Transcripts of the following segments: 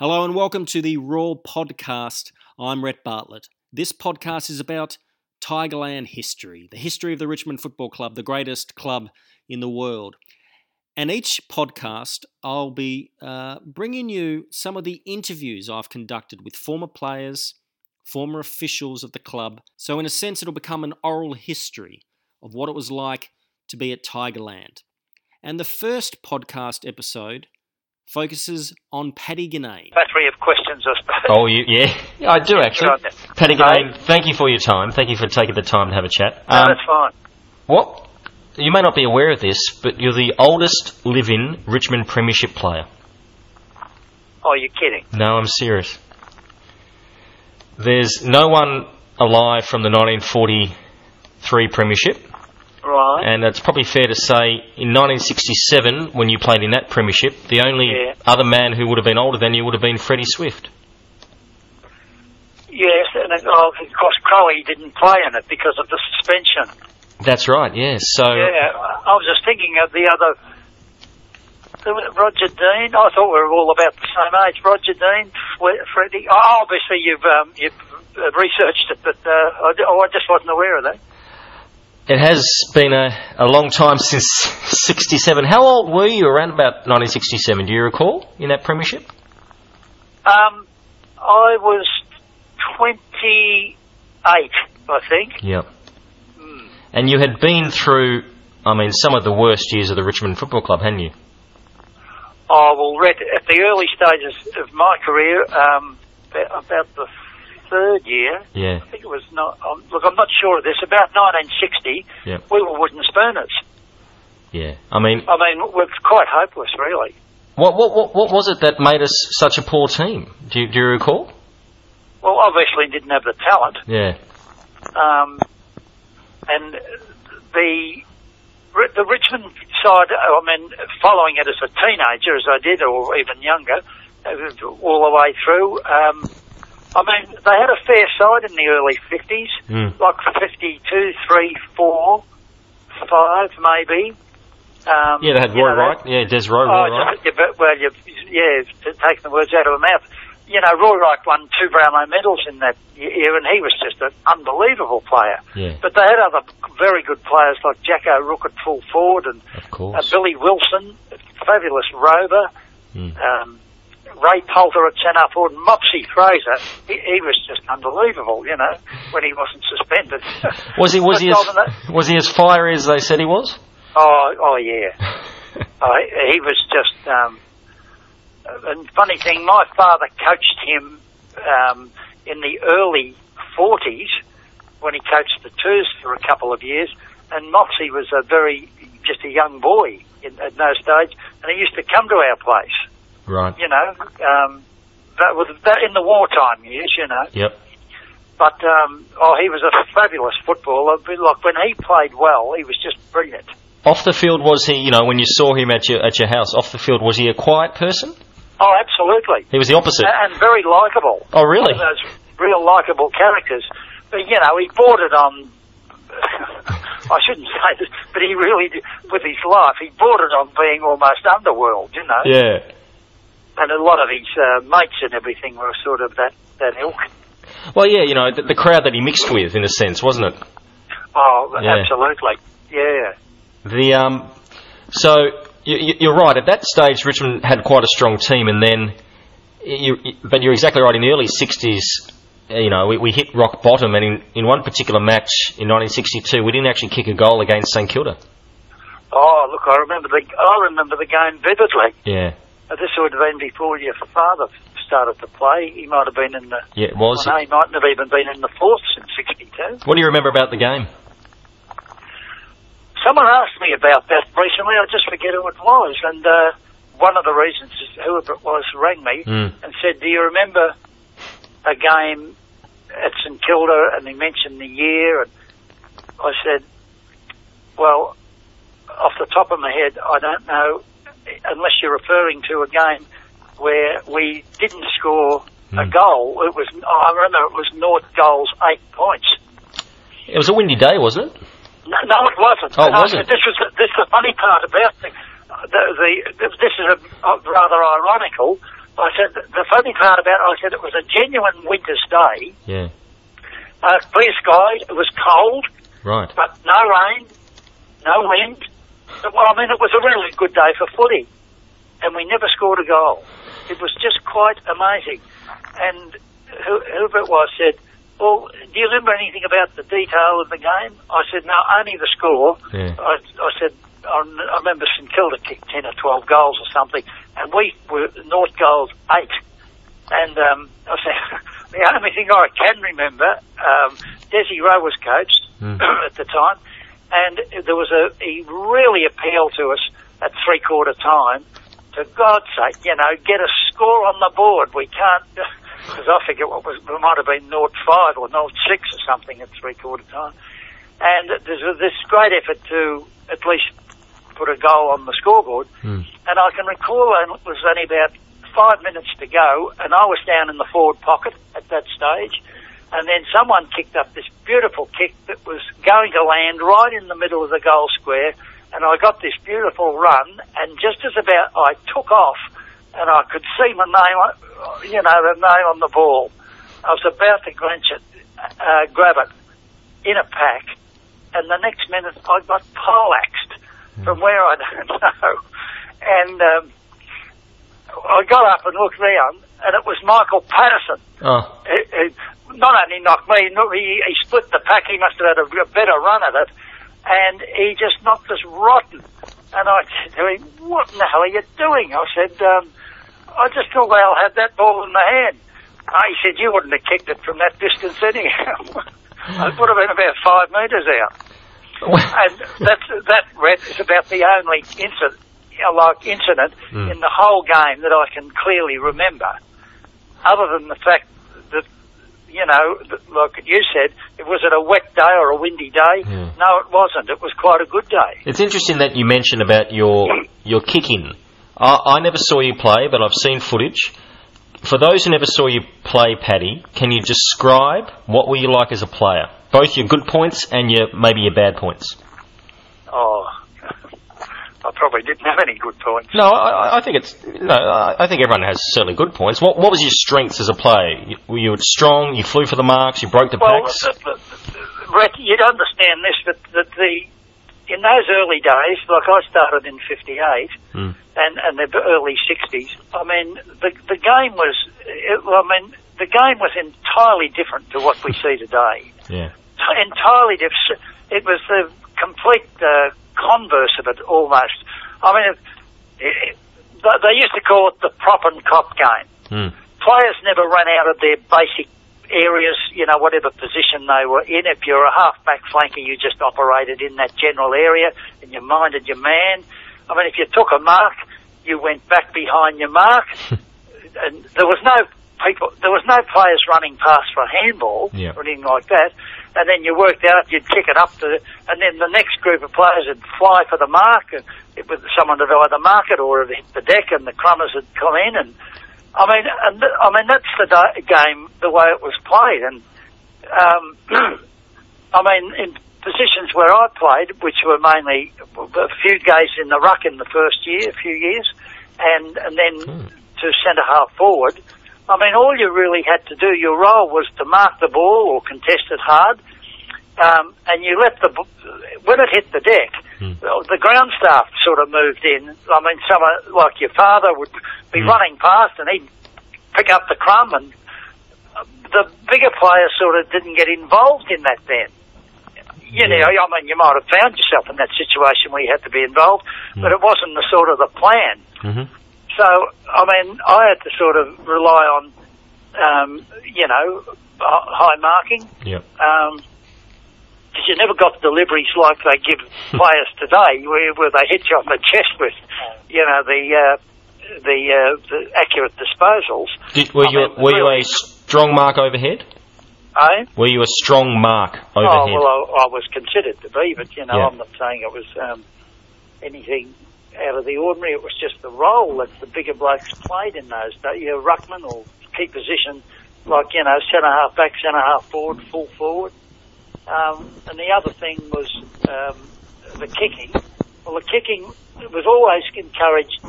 Hello and welcome to the Raw Podcast. I'm Rhett Bartlett. This podcast is about Tigerland history, the history of the Richmond Football Club, the greatest club in the world. And each podcast, I'll be uh, bringing you some of the interviews I've conducted with former players, former officials of the club. So, in a sense, it'll become an oral history of what it was like to be at Tigerland. And the first podcast episode focuses on Paddy Guinane. battery of questions, I suppose. Oh, you, yeah, I do actually. Good. Paddy Hey. Guinane, thank you for your time. Thank you for taking the time to have a chat. No, Um, that's fine. what? You may not be aware of this, but you're the oldest living Richmond Premiership player. Oh, you're kidding. No, I'm serious. There's no one alive from the 1943 Premiership, Right. and it's probably fair to say in 1967, when you played in that Premiership, the only Yeah. other man who would have been older than you would have been Freddie Swift. yes, and it, oh, of course, Crowley didn't play in it because of the suspension. That's right, yes. So Yeah, I was just thinking of the other. Roger Dean. I thought we were all about the same age. Roger Dean, Freddie. Oh, obviously, you've um, you've researched it, but uh, oh, I just wasn't aware of that. It has been a, a long time since 67. How old were you around about 1967? Do you recall in that premiership? Um, I was twenty-eight, I think. Yep. And you had been through, I mean, some of the worst years of the Richmond Football Club, hadn't you? Oh well, Red, at the early stages of my career, um, about the third year, Yeah. I think it was not. Um, look, I'm not sure of this. About 1960, Yep. we were wooden spooners. Yeah. I mean, I mean, we're quite hopeless, really. what, what, what, what was it that made us such a poor team? Do you, do you recall? Well, obviously, didn't have the talent, Yeah. um, and the the Richmond side. I mean, following it as a teenager, as I did, or even younger, all the way through. Um, I mean, they had a fair side in the early 50s, Mm. like 52, 3, 4, 5 maybe. Um, Yeah, they had Roy know, Wright. Yeah, Des Rowe, Oh, Wright. yeah, but, well, you, yeah, taking the words out of my mouth. You know, Roy Wright won two Brownlow medals in that year, and he was just an unbelievable player. Yeah, But they had other very good players like Jack O'Rourke at full forward and uh. Billy Wilson, fabulous rover, Mm. um, Ray Poulter at centre forward, and Mopsy Fraser. He, he was just unbelievable, you know, when he wasn't suspended. Was he was he as, was he as fiery as they said he was? Oh, oh yeah. oh, he, he was just. Um, and funny thing, my father coached him um, in the early forties when he coached the twos for a couple of years, and Mopsy was a very just a young boy in, at no stage, and he used to come to our place. Right. You know, um, that was that in the wartime years. You know. Yep. But um, oh, he was a fabulous footballer. Like when he played well, he was just brilliant. Off the field, was he? You know, when you saw him at your at your house, off the field, was he a quiet person? Oh, absolutely. He was the opposite. and very likable. Oh, really? One of those real likable characters. But you know, he bordered on. I shouldn't say this, but he really, did, with his life, he bordered on being almost underworld. You know, Yeah. And a lot of his uh, mates and everything were sort of that that ilk. Well, yeah, you know, the, the crowd that he mixed with, in a sense, wasn't it? Oh, Yeah. absolutely. Yeah. The um, so you, you're right. At that stage, Richmond had quite a strong team, and then you, you- but you're exactly right. In the early '60s, uh, you know, we, we hit rock bottom, and in, in one particular match in 1962, we didn't actually kick a goal against St Kilda. Oh, look, I remember the I remember the game vividly. Yeah, This would have been before your father started to play. He might have been in the. yeah, it was. I know he mightn't have even been in the fourth in '62. What do you remember about the game? Someone asked me about that recently. I just forget who it was, and uh, one of the reasons is whoever it was rang me Mm. and said, "Do you remember a game at St Kilda?" And he mentioned the year, and I said, "Well, off the top of my head, I don't know, unless you're referring to a game where we didn't score a Mm. goal. It was I remember it was North goals, eight points." It was a windy day, wasn't it? No, no, it wasn't. Oh, it wasn't? This was this is the funny part about the, the, the this is a, rather ironical. I said, the funny part about it, I said it was a genuine winter's day, Yeah. uh, clear skies, it was cold, Right. but no rain, no wind. Well, I mean, it was a really good day for footy, and we never scored a goal. It was just quite amazing. And who- whoever it was said, well, do you remember anything about the detail of the game? I said, no, only the score. Yeah. I, I said, I I remember St Kilda kicked 10 or 12 goals or something, and we were North goals 8. And um, I said, the only thing I can remember, um, Desi Rowe was coached Mm. at the time, and there was a, he really appealed to us at three quarter time, for God's sake, you know, get a score on the board. We can't, because I forget what was, it might have been 0 5 or 0 6 or something at three quarter time. And there's a- this great effort to at least put a goal on the scoreboard. Mm. And I can recall and it was only about five minutes to go, and I was down in the forward pocket at that stage. And then someone kicked up this beautiful kick that was going to land right in the middle of the goal square. And I got this beautiful run, and just as about I took off, and I could see my name, you know, the name on the ball. I was about to clench it, uh, grab it in a pack, and the next minute I got poleaxed from where I don't know. And um, I got up and looked round, and it was Michael Patterson. Oh. Who, who not only knocked me, he, he split the pack. He must have had a, a better run at it, and he just knocked us rotten. And I said to him, "What in the hell are you doing?" I said, um, "I just thought Al had that ball in the hand." Uh, he said, "You wouldn't have kicked it from that distance anyhow." it would have been about five metres out and that's that Red is about the only incident, know, like incident Mm. in the whole game that I can clearly remember, other than the fact that you know, like you said, it was it a wet day or a windy day? Yeah. No, it wasn't. It was quite a good day. It's interesting that you mentioned about your your kicking. I, I never saw you play, but I've seen footage. For those who never saw you play, Paddy, can you describe what were you like as a player? Both your good points and your maybe your bad points. Oh, probably didn't have any good points. No, I, I think it's no. I I think everyone has certainly good points. What what was your strengths as a player? You- Were you strong? You flew for the marks. You broke the Well, packs. uh, Brett, you'd understand this, but that the in those early days, like I started in '58, Mm. and and the early '60s. I mean, the the game was. It, I mean, the game was entirely different to what we see today. Yeah. Entirely different. It was the complete uh, converse of it, almost. I mean, it, it, they used to call it the prop and cop game Mm. players never ran out of their basic areas, you know, whatever position they were in. If you're a half-back flanker, you just operated in that general area and you minded your man. I mean, if you took a mark, you went back behind your mark. and there was no people, there was no players running past for handball Yeah. or anything like that. And then you worked out, you'd kick it up to, and then the next group of players would fly for the mark. And it was someone would either mark it or it hit the deck, and the crummers would come in and I mean, and th- I mean that's the da- game the way it was played, and um, I mean in positions where I played, which were mainly a few games in the ruck in the first year, a few years, and and then to centre half forward. I mean, all you really had to do, your role was to mark the ball or contest it hard, um, and you let the when it hit the deck, well, the ground staff sort of moved in. I mean, someone like your father would be running past, and he'd pick up the crumb, and uh, the bigger players sort of didn't get involved in that then. You know, I mean, you might have found yourself in that situation where you had to be involved, but it wasn't the sort of the plan. hmm So, I mean, I had to sort of rely on, um, you know, high marking. Yep. Um 'cause you never got deliveries like they give players today, where, where they hit you on the chest with, you know, the uh, the, uh, the accurate disposals. Did, were I you mean, were you a strong mark overhead? Eh? Were you a strong mark overhead? Oh well, I, I was considered to be, but you know, Yeah. I'm not saying it was um, anything out of the ordinary. It was just the role that the bigger blokes played in those days. You know, ruckman or key position, like you know, centre half back, centre half forward, full forward. Um, and the other thing was um, the kicking. Well, the kicking was always encouraged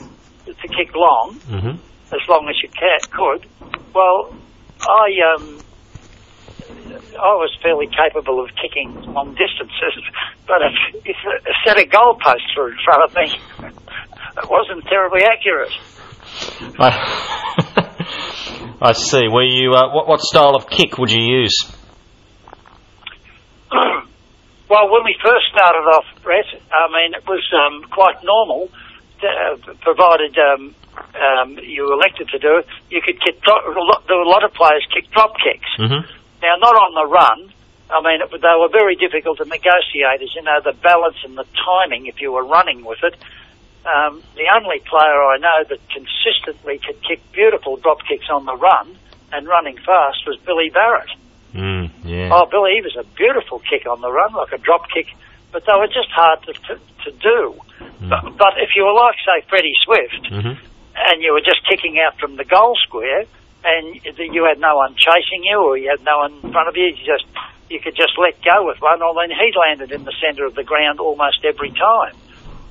to kick long, hmm as long as you could. Well, I um, I was fairly capable of kicking long distances, but if, if a set of goalposts were in front of me, it wasn't terribly accurate. I, I see. Were you? Uh, what, what style of kick would you use? well, when we first started off, Brett, I mean, it was um, quite normal, uh, provided um, um, you were elected to do it. You could kick. Drop, there were a lot of players kick drop kicks. Mm-hmm. Now, not on the run. I mean, it, they were very difficult to negotiate, as you know, the balance and the timing if you were running with it. Um, the only player I know that consistently could kick beautiful drop kicks on the run and running fast was Billy Barrot. Mm, yeah. Oh, Billy, he was a beautiful kick on the run, like a drop kick, but they were just hard to, to, to do. Mm. But, but if you were like, say, Freddie Swift, hmm and you were just kicking out from the goal square, and you had no one chasing you, or you had no one in front of you, you just you could just let go with one, or then he landed in the centre of the ground almost every time,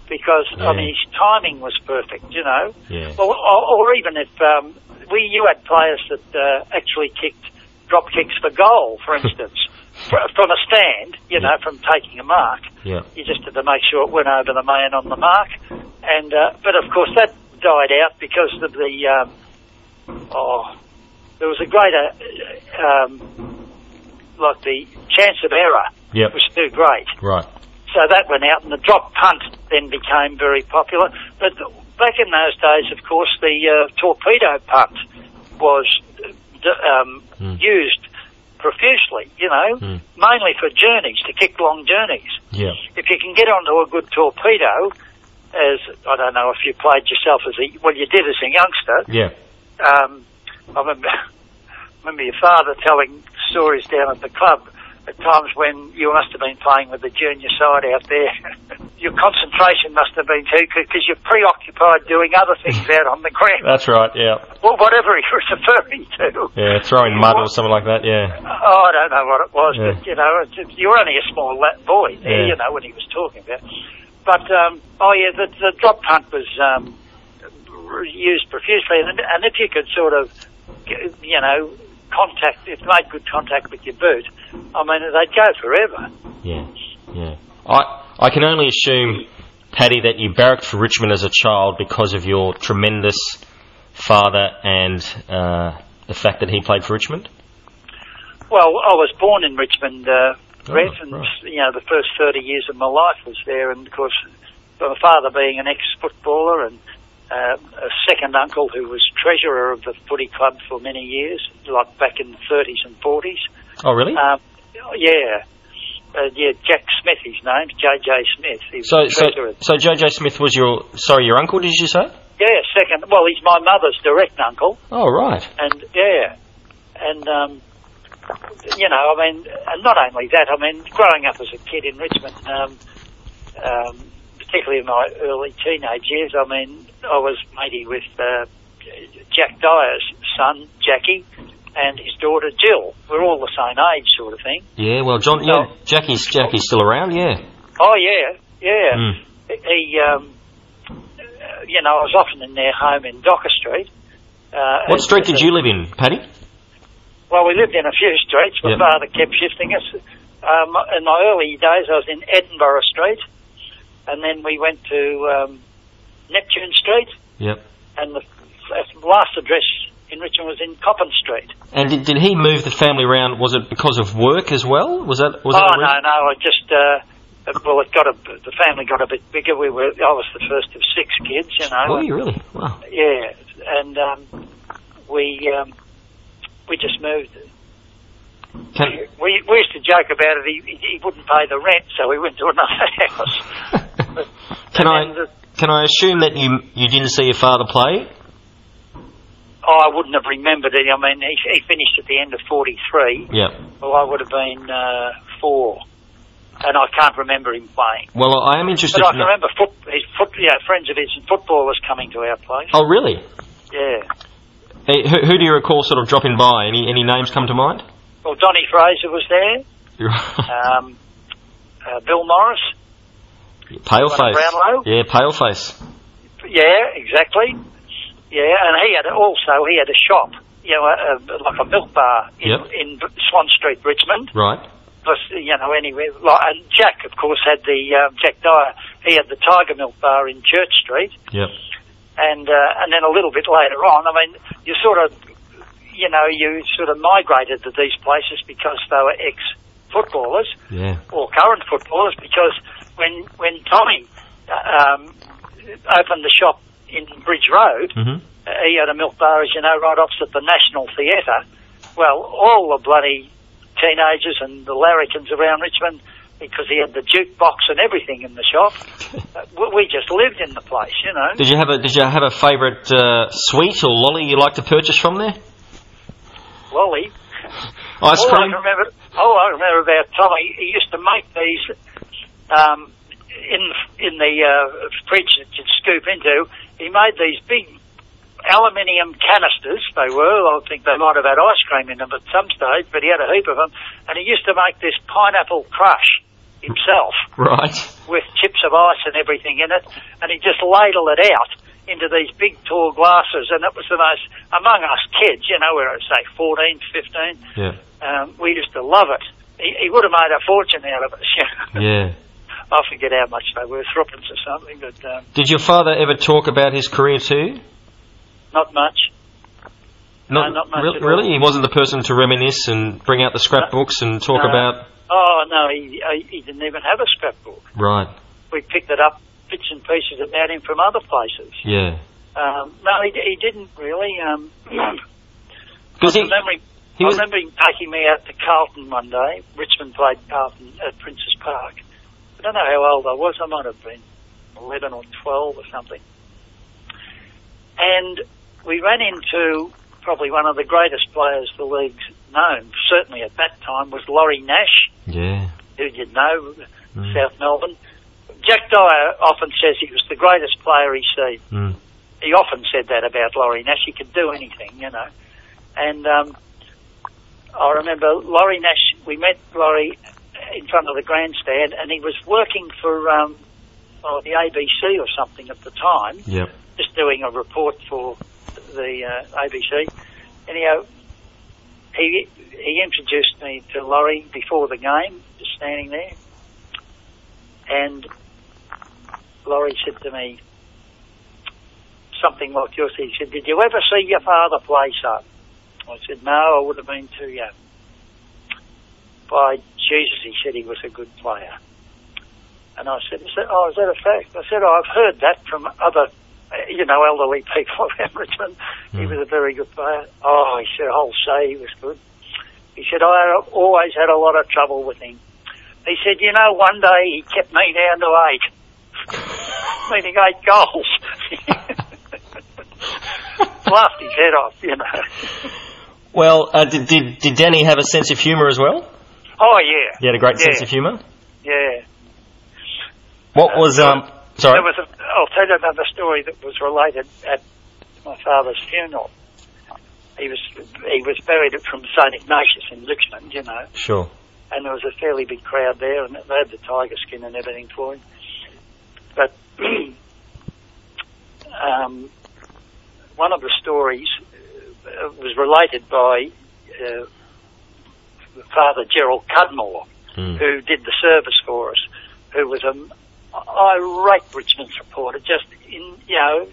because Yeah. I mean his timing was perfect, you know. Yeah. Or, or, or even if um, we you had players that uh, actually kicked drop kicks for goal, for instance, from a stand, you know, from taking a mark. Yeah. You just had to make sure it went over the man on the mark, and uh, but of course that died out because of the um, oh, there was a greater um, like the chance of error Yep. was too great. Right. So that went out, and the drop punt then became very popular. But back in those days, of course, the uh, torpedo punt was uh, um, Mm. used profusely, you know, Mm. mainly for journeys, to kick long journeys. Yeah. If you can get onto a good torpedo, as I don't know if you played yourself as a, well, you did as a youngster, Yeah. Um, I remember, remember your father telling stories down at the club at times when you must have been playing with the junior side out there. your concentration must have been too, because you're preoccupied doing other things out on the ground. That's right. Yeah. Well, whatever he was referring to. Yeah. Throwing mud or something like that. Yeah. Oh, I don't know what it was, Yeah. but you know, you were only a small boy there, Yeah. you know, when he was talking about. But um, oh yeah, the, the drop punt was um, used profusely, and, and if you could sort of, you know, contact, if made good contact with your boot, I mean, they'd go forever. Yeah. Yeah. I I can only assume, Paddy, that you barracked for Richmond as a child because of your tremendous father and uh, the fact that he played for Richmond. Well, I was born in Richmond, uh, Oh, and right. you know, the first thirty years of my life was there, and of course, my father being an ex-footballer and uh, a second uncle who was treasurer of the footy club for many years, like back in the 30s and 40s. Oh, really? Um, yeah, uh, yeah, Jack Smith, his name, J.J. Smith. He so, so, so JJ Smith was your sorry, your uncle? Did you say? Yeah, second. Well, he's my mother's direct uncle, Oh, right. and yeah, and um, you know, I mean, and not only that, I mean, growing up as a kid in Richmond, um, um, particularly in my early teenage years, I mean, I was matey with uh, Jack Dyer's son, Jackie, and his daughter Jill. We're all the same age, sort of thing. Yeah. Well, John. Yeah. Jackie's Jackie's still around. Yeah. Oh yeah, yeah. Mm. He, um, uh, you know, I was often in their home in Docker Street. Uh, What street did you live in, Paddy? Well, we lived in a few streets. My Yep. father kept shifting us. Um, in my early days, I was in Edinburgh Street, and then we went to um, Neptune Street, Yep. and the last address in Richmond was in Coppin Street. And did, did he move the family around? Was it because of work as well? Was that was oh that no, no, I just uh, well, it got a the family got a bit bigger. We were I was the first of six kids, you know. Were you really? Wow. Yeah, and um, we um, we just moved. Can, We we used to joke about it. He, he wouldn't pay the rent, so we went to another house. can I the- can I assume that you you didn't see your father play? oh, I wouldn't have remembered it. I mean, he, he finished at the end of forty three. Yeah. Well, I would have been uh, four, and I can't remember him playing. Well, I am interested. But I can remember foot, his foot, yeah, friends of his and footballers coming to our place. Oh, really? Yeah. Hey, who, who do you recall sort of dropping by? Any any names come to mind? Well, Donny Fraser was there. Um, uh, Bill Morris. Pale face. Brownlow? Yeah, pale face. Yeah, exactly. Yeah, and he had also he had a shop, you know, a, a, like a milk bar in, Yep. in Swan Street, Richmond. Right. Plus, you know, anywhere. Like, and Jack, of course, had the um, Jack Dyer. He had the Tiger Milk Bar in Church Street, Yep. and uh, and then a little bit later on, I mean, you sort of, you know, you sort of migrated to these places because they were ex footballers Yeah. or current footballers. Because when when Tommy um, opened the shop in Bridge Road, Mhm. uh, he had a milk bar, as you know, right opposite the National Theatre. Well, all the bloody teenagers and the larrikins around Richmond, because he had the jukebox and everything in the shop, uh, we- just lived in the place, you know. Did you have a Did you have a favourite uh, sweet or lolly you like to purchase from there? Lolly. Ice all I cream. remember, all I remember about Tommy, he used to make these um, in in the uh, fridge that you'd scoop into. He made these big aluminium canisters. They were. I think they might have had ice cream in them at some stage, but he had a heap of them. And he used to make this pineapple crush himself Right. with chips of ice and everything in it, and he just ladled it out into these big tall glasses, and it was the most, among us kids, you know, we were, say, 14, 15, Yeah. um, we used to love it. He, he would have made a fortune out of us. you know. Yeah. I forget how much they were, threepence or something, but um, Did your father ever talk about his career too? not much. No, not much re- at all. really. He wasn't the person to reminisce and bring out the scrapbooks and talk No. about. Oh, no, he, he didn't even have a scrapbook. Right. We picked it up, bits and pieces about him from other places. Yeah. Um, no, he, he didn't really. Um, Because I he, remember, he I remember him taking me out to Carlton one day. Richmond played Carlton at Princes Park. I don't know how old I was. I might have been 11 or 12 or something. And we ran into probably one of the greatest players the league's known, certainly at that time, was Laurie Nash, Yeah. who you know, Mm. South Melbourne. Jack Dyer often says he was the greatest player he's seen Mm. he often said that about Laurie Nash. He could do anything, you know. And um, I remember Laurie Nash. We met Laurie in front of the grandstand, and he was working for um, oh, the ABC or something at the time, Yep. just doing a report for the uh, ABC. Anyhow, he he introduced me to Laurie before the game, just standing there, and Laurie said to me something like yours. He said, "Did you ever see your father play, son?" I said, "No, I would have been too young." By Jesus, he said he was a good player. And I said, "Oh, is that a fact?" I said, oh, "I've heard that from other, uh, you know, elderly people around Richmond. He Mm. was a very good player." Oh, he said, "I'll say he was good." He said, "I always had a lot of trouble with him." He said, "You know, one day he kept me down to eight, meaning eight goals." Laughed his head off, you know. Well, uh, did, did did Danny have a sense of humour as well? Oh yeah, He had a great Yeah. sense of humour. yeah. What was um? Sorry. There was a, I'll tell you another story that was related at my father's funeral. He was he was buried from St Ignatius in Richmond, you know, Sure. and there was a fairly big crowd there, and they had the tiger skin and everything for him. But um, one of the stories uh, was related by uh, Father Gerald Cudmore, Mm. who did the service for us, who was a irate Richmond supporter, just in you know,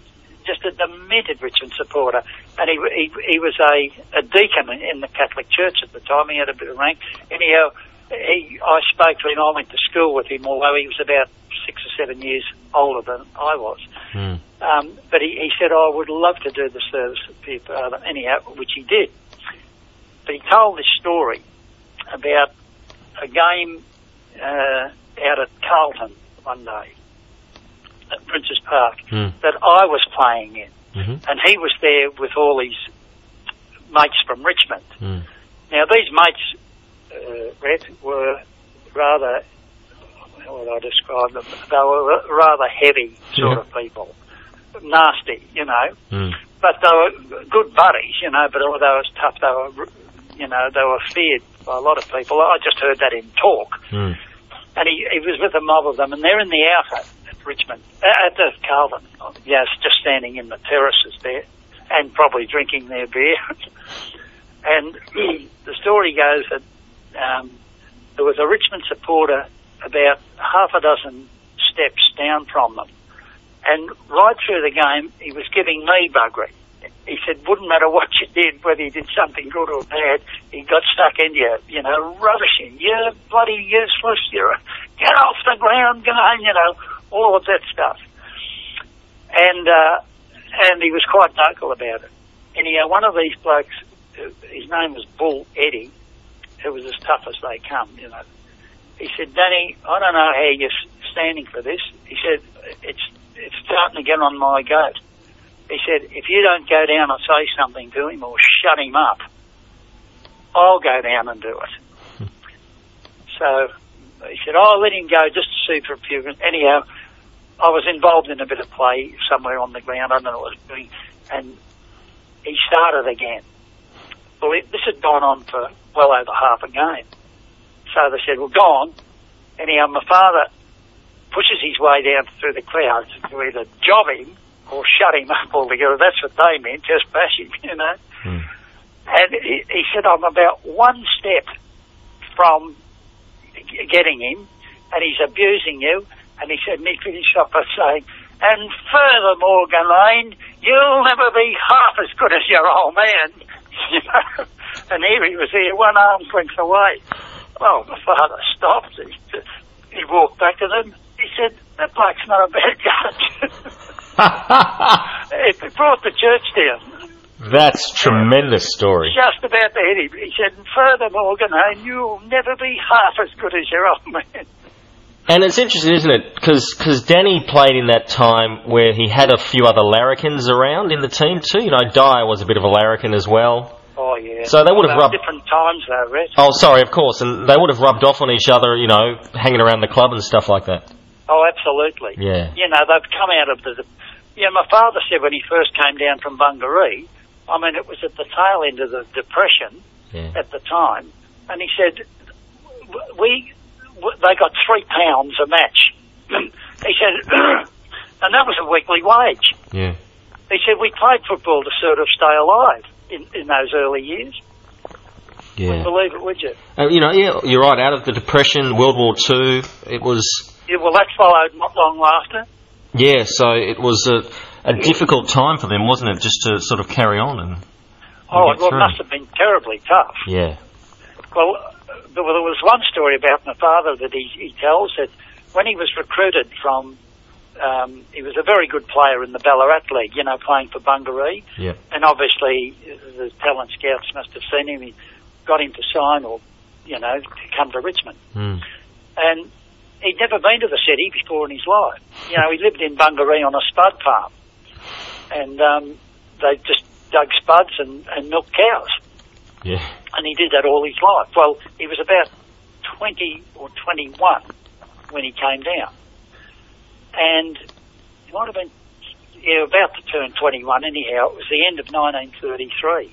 just a demented Richmond supporter, and he he, he was a, a deacon in the Catholic Church at the time. He had a bit of rank. Anyhow, he I spoke to him. I went to school with him, although he was about six or seven years older than I was. Mm. Um, but he, he said, oh, I would love to do the service for father, anyhow, which he did. But he told this story about a game uh, out at Carlton one day at Princes Park Mm. that I was playing in. hmm And he was there with all his mates from Richmond. Mm. Now, these mates, uh, Red, were rather, how would I describe them? They were rather heavy sort Yeah. of people. Nasty, you know. Mm. But they were good buddies, you know, but although they was tough, they were, you know, they were feared by a lot of people. I just heard that in talk. Mm. And he, he was with a mob of them, and they're in the outer at Richmond, uh, at the Carlton. It's just standing in the terraces there. and probably drinking their beer. and the story goes that um, there was a Richmond supporter about half a dozen steps down from them. And right through the game, he was giving me buggery. He said, wouldn't matter what you did, whether you did something good or bad, he got stuck in you, you know, rubbishing. You're bloody useless. You're, a, get off the ground, go on, you know, all of that stuff. And, uh, and he was quite vocal about it. Anyhow, one of these blokes, uh, his name was Bull Eddie, who was as tough as they come, you know. He said, Danny, I don't know how you're standing for this. He said, it's, it's starting to get on my goat. He said, if you don't go down and say something to him or shut him up, I'll go down and do it. Hmm. so he said, oh, let him go just to see for a few minutes. Anyhow, I was involved in a bit of play somewhere on the ground. I don't know what I was doing. And he started again. Well, it, this had gone on for well over half a game. So they said, well, go on. Anyhow, my father pushes his way down through the crowd to either job him or shut him up altogether. That's what they meant, just bash him, you know. Mm. And he, he said, I'm about one step from getting him, and he's abusing you. And he said, and he finished off by saying, and furthermore, Guinane, you'll never be half as good as your old man. You know? and here he was here, one arm's length away. Well, my father stopped. He, he walked back to them. He said, that bloke's not a bad judge. it brought the church down. That's tremendous story. Just about to hit him. He said, furthermore, Guinane, you'll never be half as good as your old man. And it's interesting, isn't it? Because Danny played in that time where he had a few other larrikins around in the team too. You know, Dyer was a bit of a larrikin as well. Oh yeah. So they would have rubbed. different times though, Rhett. Oh, sorry, of course, and they would have rubbed off on each other. You know, hanging around the club and stuff like that. Oh, absolutely. Yeah. You know, they've come out of the. Yeah, my father said when he first came down from Bungaree, I mean, it was at the tail end of the depression Yeah. at the time, and he said we they got three pounds a match. he said, and that was a weekly wage. Yeah. He said we played football to sort of stay alive in, in those early years. Yeah. Believe it, would you? Uh, you know, yeah, you're right. Out of the depression, World War Two, it was Yeah, well, that followed not long after. Yeah. So it was a, a difficult time for them, wasn't it? Just to sort of carry on and Oh, well, it must have been terribly tough. yeah. Well, there was one story about my father that he, he tells that when he was recruited from, um, he was a very good player in the Ballarat League, you know, playing for Bungaree. Yeah. And obviously, the talent scouts must have seen him. He got him to sign or, you know, to come to Richmond. Mm. And he'd never been to the city before in his life. You know, he lived in Bungaree on a spud farm. And um, they just dug spuds and, and milked cows Yeah. and he did that all his life. Well, he was about 20 or 21 when he came down. And he might have been, yeah, about to turn 21 anyhow. It was the end of 1933.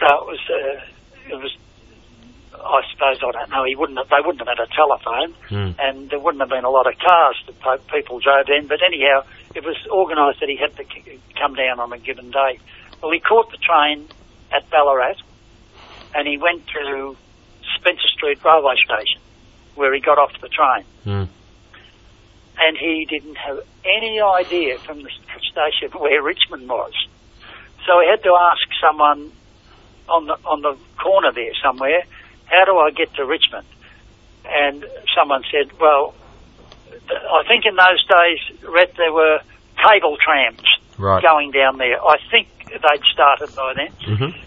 So it was, uh, it was, I suppose, I don't know, he wouldn't have, they wouldn't have had a telephone Mm. and there wouldn't have been a lot of cars that po- people drove in. But anyhow, it was organised that he had to come down on a given day. Well, he caught the train at Ballarat and he went to Spencer Street railway station where he got off the train. Mm. And he didn't have any idea from the station where Richmond was. So he had to ask someone on the on the corner there somewhere, how do I get to Richmond? And someone said, well, I think in those days, Rhett, there were cable trams Right. going down there. I think they'd started by then. Mm-hmm.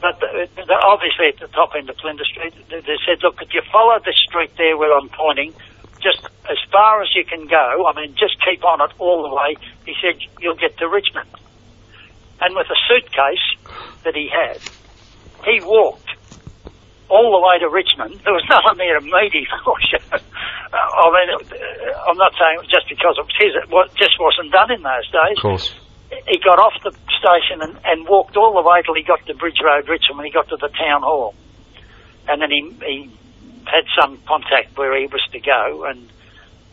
But the, the, obviously at the top end of Flinders Street, they, they said, look, if you follow the street there where I'm pointing, just as far as you can go, I mean, just keep on it all the way, he said, you'll get to Richmond. And with a suitcase that he had, he walked all the way to Richmond. There was no one there to meet him. I mean, uh, I'm not saying it was just because it was his, it just wasn't done in those days Of course. he got off the station and, and walked all the way till he got to Bridge Road, Richmond, when he got to the town hall. And then he, he had some contact where he was to go, and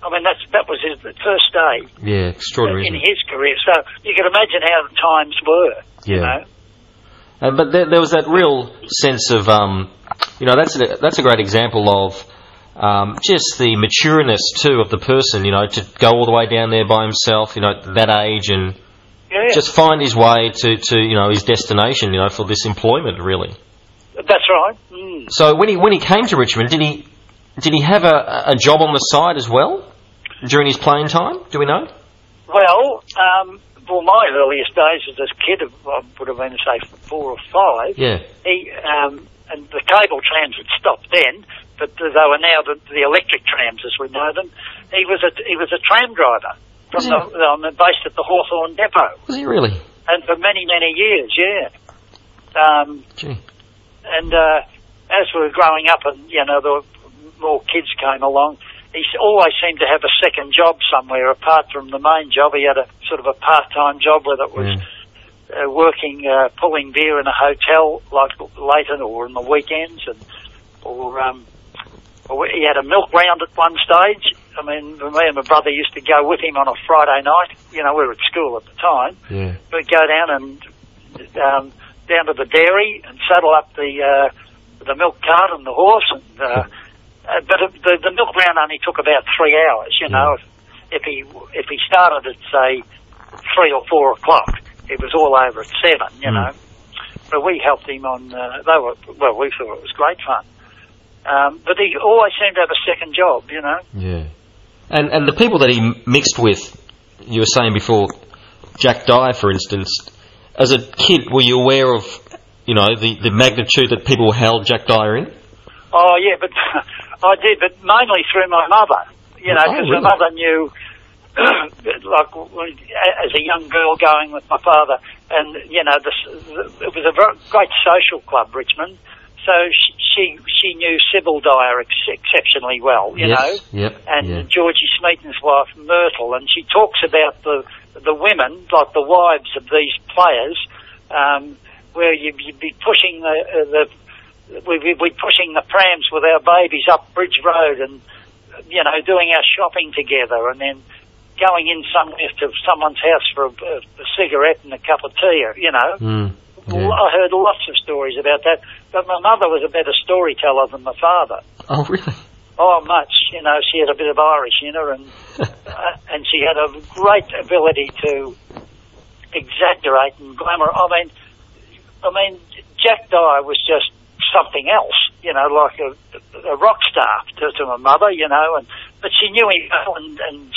I mean, that's that was his first day Yeah, extraordinary. in his career. So you can imagine how the times were. You Yeah. know? Uh, but there, there was that real sense of, um, you know, that's a, that's a great example of um, just the matureness too of the person. You know, to go all the way down there by himself. You know, at that age and Yeah, just find his way to, to you know his destination. You know, for this employment really. that's right. Mm. So when he when he came to Richmond, did he did he have a, a job on the side as well during his playing time? Do we know? Well, um, well, my earliest days as a kid I would have been say four or five. Yeah. He um, and the cable trams had stopped then, but they were now the, the electric trams as we know them. He was a he was a tram driver from the, he? um, based at the Hawthorn Depot, Was he really? and for many many years, yeah. Um, Gee. and uh, as we were growing up, and you know, the more kids came along, he always seemed to have a second job somewhere apart from the main job. He had a sort of a part-time job, whether it was Yeah. Uh, working, uh, pulling beer in a hotel, like later, or on the weekends, and or um, or he had a milk round at one stage. I mean, me and my brother used to go with him on a Friday night. You know, we were at school at the time. Yeah. We'd go down and um, down to the dairy and saddle up the uh, the milk cart and the horse. And, uh, uh, but the, the milk round only took about three hours. You know, if, if he if he started at say three or four o'clock, it was all over at seven. You Mm. know, but we helped him on. Uh, they were well, we thought it was great fun. Um, but he always seemed to have a second job. You know. Yeah. And and the people that he mixed with, you were saying before, Jack Dyer, for instance. As a kid, were you aware of, you know, the, the magnitude that people held Jack Dyer in? Oh yeah, but I did, but mainly through my mother. You know, Oh, because really? my mother knew, like as a young girl going with my father, and you know, this, it was a great social club, Richmond. So she she, knew Sybil Dyer ex- exceptionally well. You know. Yep. and yeah. Georgie Smeaton's wife Myrtle, and she talks about the the women, like the wives of these players, um, where you'd, you'd be pushing the uh, the we'd be we'd pushing the prams with our babies up Bridge Road, and you know doing our shopping together, and then going in somewhere to someone's house for a, a, cigarette and a cup of tea. You know, Mm, yeah. I heard lots of stories about that, but my mother was a better storyteller than my father. Oh, really? Oh, much. You know, she had a bit of Irish in her, and uh, and she had a great ability to exaggerate and glamour. I mean, I mean, Jack Dyer was just something else. You know, like a, a rock star to, to my mother. You know, and but she knew him well, and, and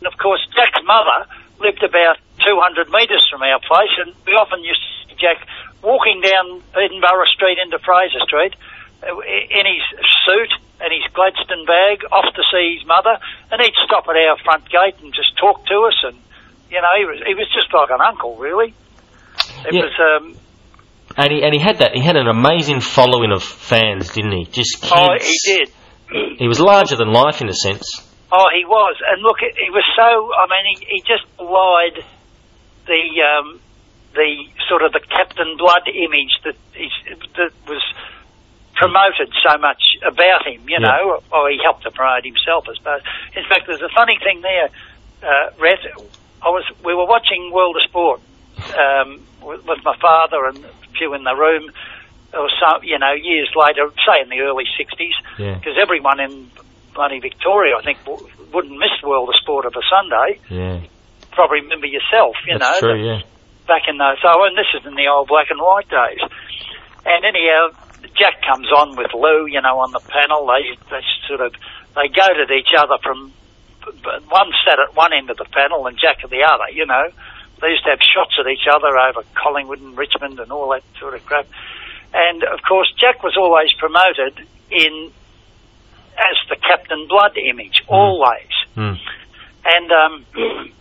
and of course Jack's mother lived about 200 metres from our place, and we often used to see Jack walking down Edinburgh Street into Fraser Street uh, in his suit and his Gladstone bag off to see his mother, and he'd stop at our front gate and just talk to us, and you know he was he was just like an uncle, really. It Yeah. was um, And he and he had that. He had an amazing following of fans, didn't he? Just kids. oh he did. He was larger than life in a sense. Oh, he was, and look, he was so. I mean, he, he just lied the um, the sort of the Captain Blood image that is, that was promoted so much about him. You Yeah. know, or he helped to promote himself, I suppose. In fact, there's a funny thing there, uh, Rhett. I was we were watching World of Sport um, with, with my father and a few in the room. Or so, you know, years later, say in the early '60s, Yeah. because everyone in bloody Victoria, I think, w- wouldn't miss World of Sport of a Sunday. Yeah. Probably remember yourself, you That's know, true. Yeah. back in those. So, and this is in the old black and white days. And anyhow, Jack comes on with Lou, you know, on the panel. They they sort of they goaded each other from one sat at one end of the panel and Jack at the other. You know, they used to have shots at each other over Collingwood and Richmond and all that sort of crap. And of course, Jack was always promoted in as the Captain Blood image, always. Mm. And um,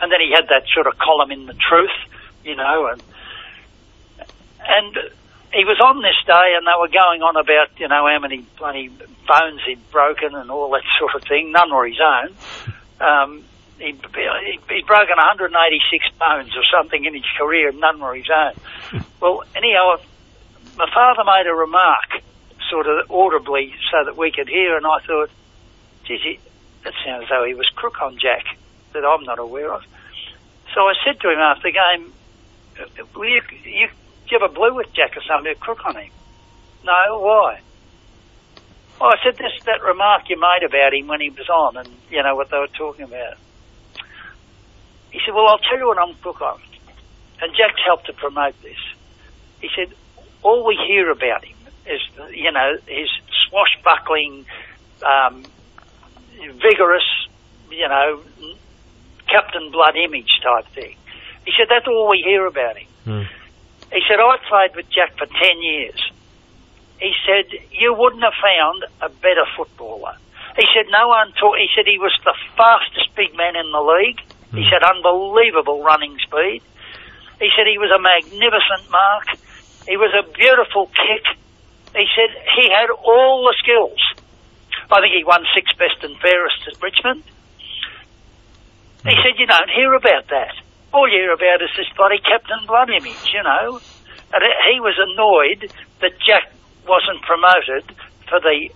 and then he had that sort of column in the Truth, you know, and and he was on this day, and they were going on about you know how many bloody bones he'd broken and all that sort of thing. None were his own. Um, he'd, he'd broken 186 bones or something in his career, and none were his own. well, anyhow, my father made a remark, sort of audibly, so that we could hear, and I thought, geez, he, that sounds as though he was crook on Jack that I'm not aware of. So I said to him after the game, Will you, you, have a blue with Jack or something, a crook on him? No, why? Well, I said this that remark you made about him when he was on, and you know what they were talking about. He said, "Well, I'll tell you what I'm crook on," and Jack's helped to promote this. He said, "All we hear about him is, you know, his swashbuckling, um, vigorous, you know, Captain Blood image type thing." He said, "That's all we hear about him." Mm. He said, "I played with Jack for ten years." He said, you wouldn't have found a better footballer. He said, no one taught, he said he was the fastest big man in the league. He said, unbelievable running speed. He said he was a magnificent mark. He was a beautiful kick. He said he had all the skills. I think he won sixth best and fairest at Richmond. He said, you don't hear about that. All you hear about is this bloody Captain Blood image, you know. And he was annoyed that Jack wasn't promoted for the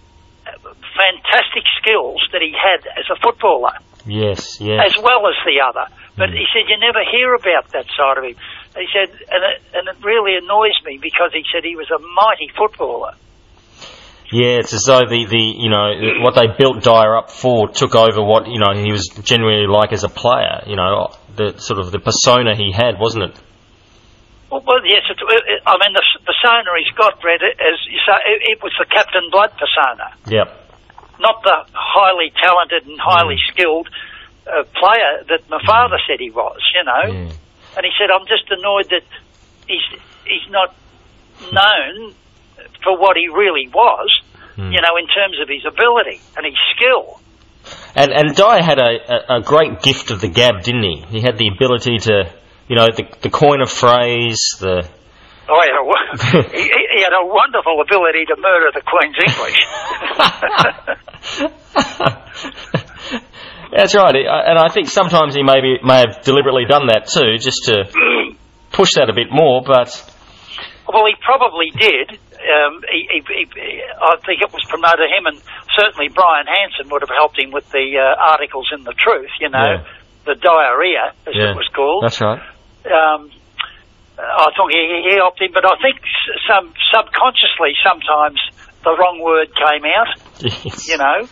fantastic skills that he had as a footballer. Yes, yes. As well as the other. But mm. he said, you never hear about that side of him. He said, and it, and it really annoys me because he said he was a mighty footballer. Yeah, it's as though the, the you know what they built Dyer up for took over what you know he was genuinely like as a player. You know the sort of the persona he had, wasn't it? Well, well yes, it, it, I mean, the persona he's got, Brett, as you say, it, it was the Captain Blood persona. Yep. Not the highly talented and highly mm. skilled uh, player that my father said he was, you know. Mm. And he said, I'm just annoyed that he's, he's not known for what he really was, mm. you know, in terms of his ability and his skill. And and Dyer had a, a, a great gift of the gab, didn't he? He had the ability to you know, the, the coin of phrase, the. Oh, yeah. he, he had a wonderful ability to murder the Queen's English. That's right, and I think sometimes he maybe may have deliberately done that too, just to push that a bit more. But well, he probably did. Um, he, he, he, I think it was promoted him, and certainly Brian Hanson would have helped him with the uh, articles in the Truth. You know, yeah. the Dyer 'ere, as yeah. it was called. That's right um, I thought he, he helped him, but I think some subconsciously sometimes the wrong word came out. Yes. You know,